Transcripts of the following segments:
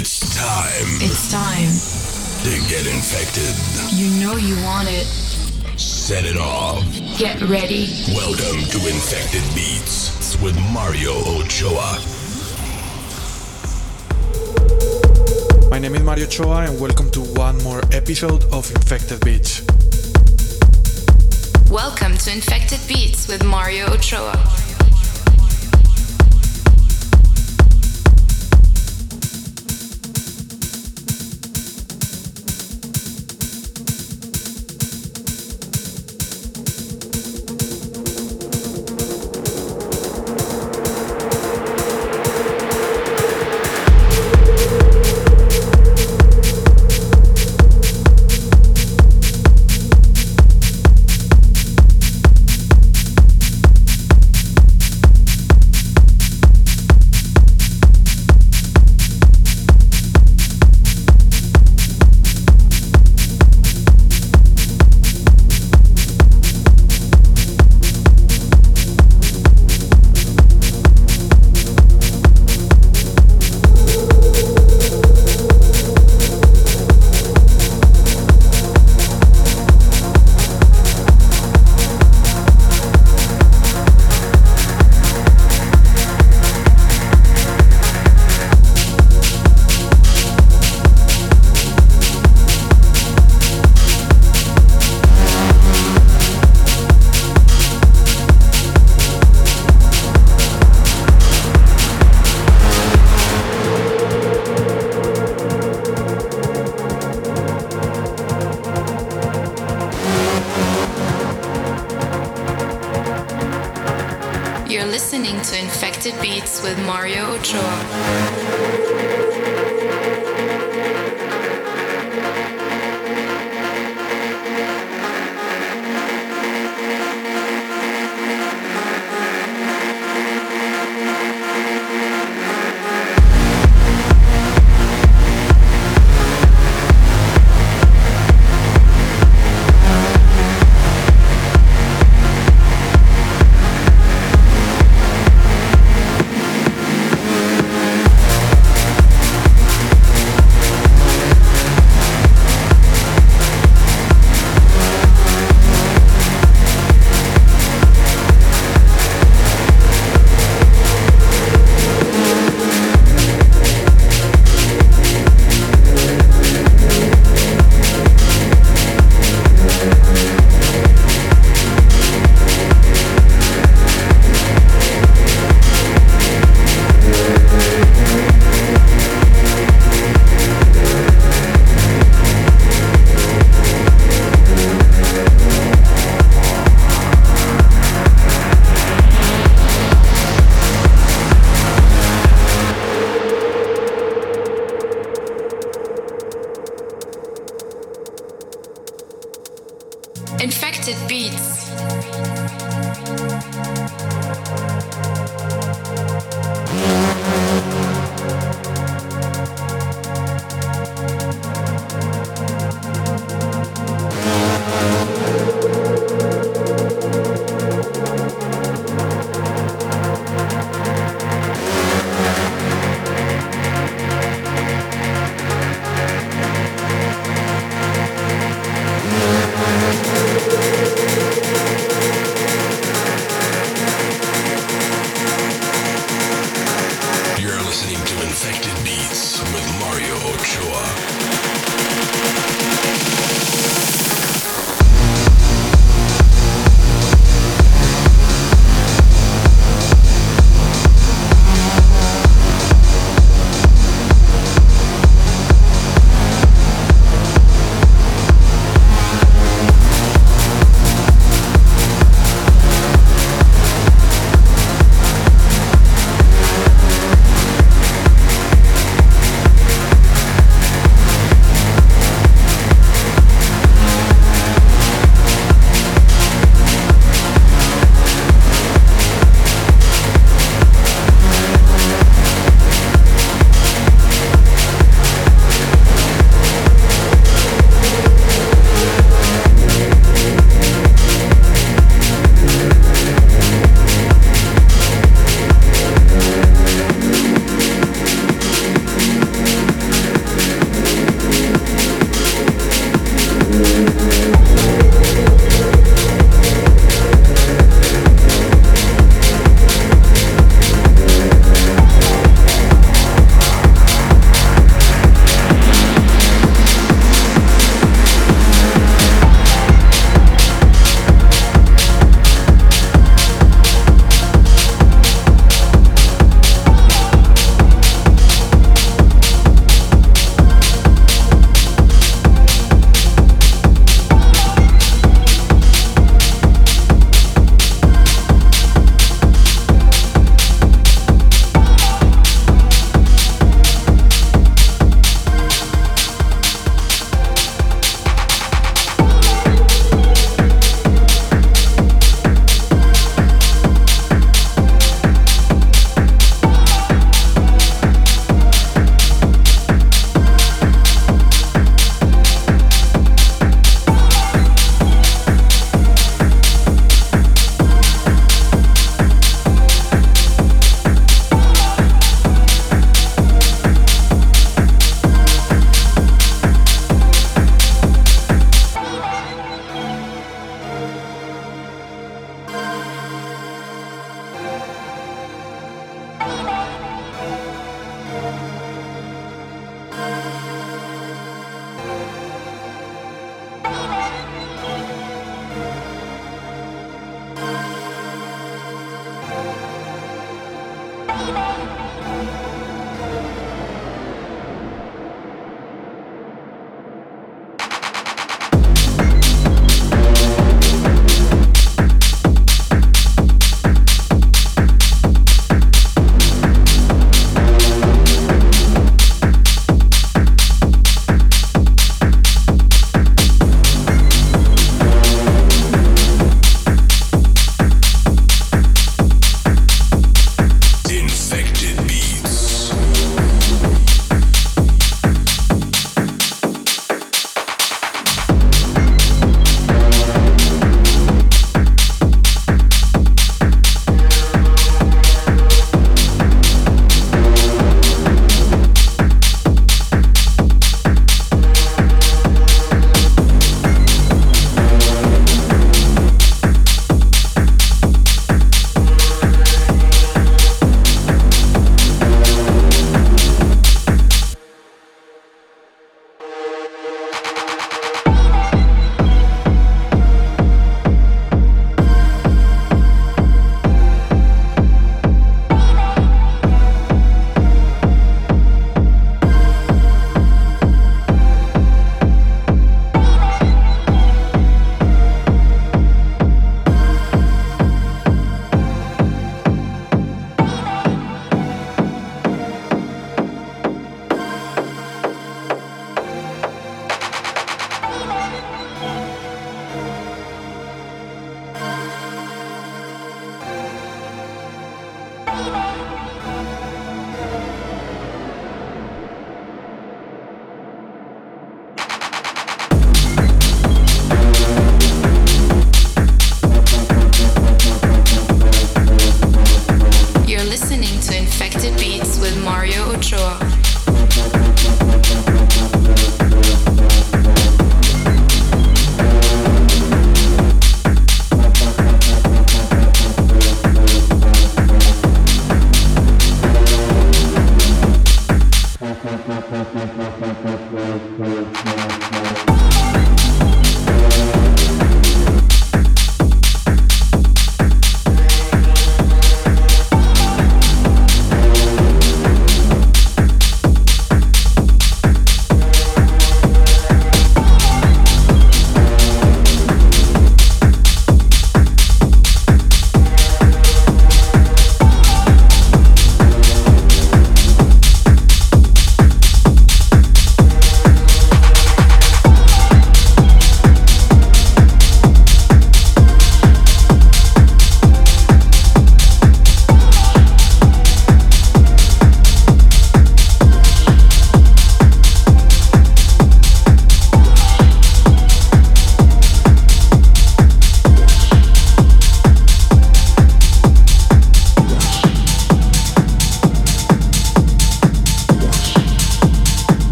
It's time It's time. to get infected. You know you want it. Set it off. Get ready. Welcome to Infected Beats with Mario Ochoa. My name is Mario Ochoa, and welcome to one more episode of Infected Beats. Welcome to Infected Beats with Mario Ochoa. Listening to Infected Beats with Mario Ochoa.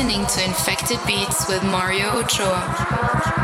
listening to Infected Beats with Mario Ochoa.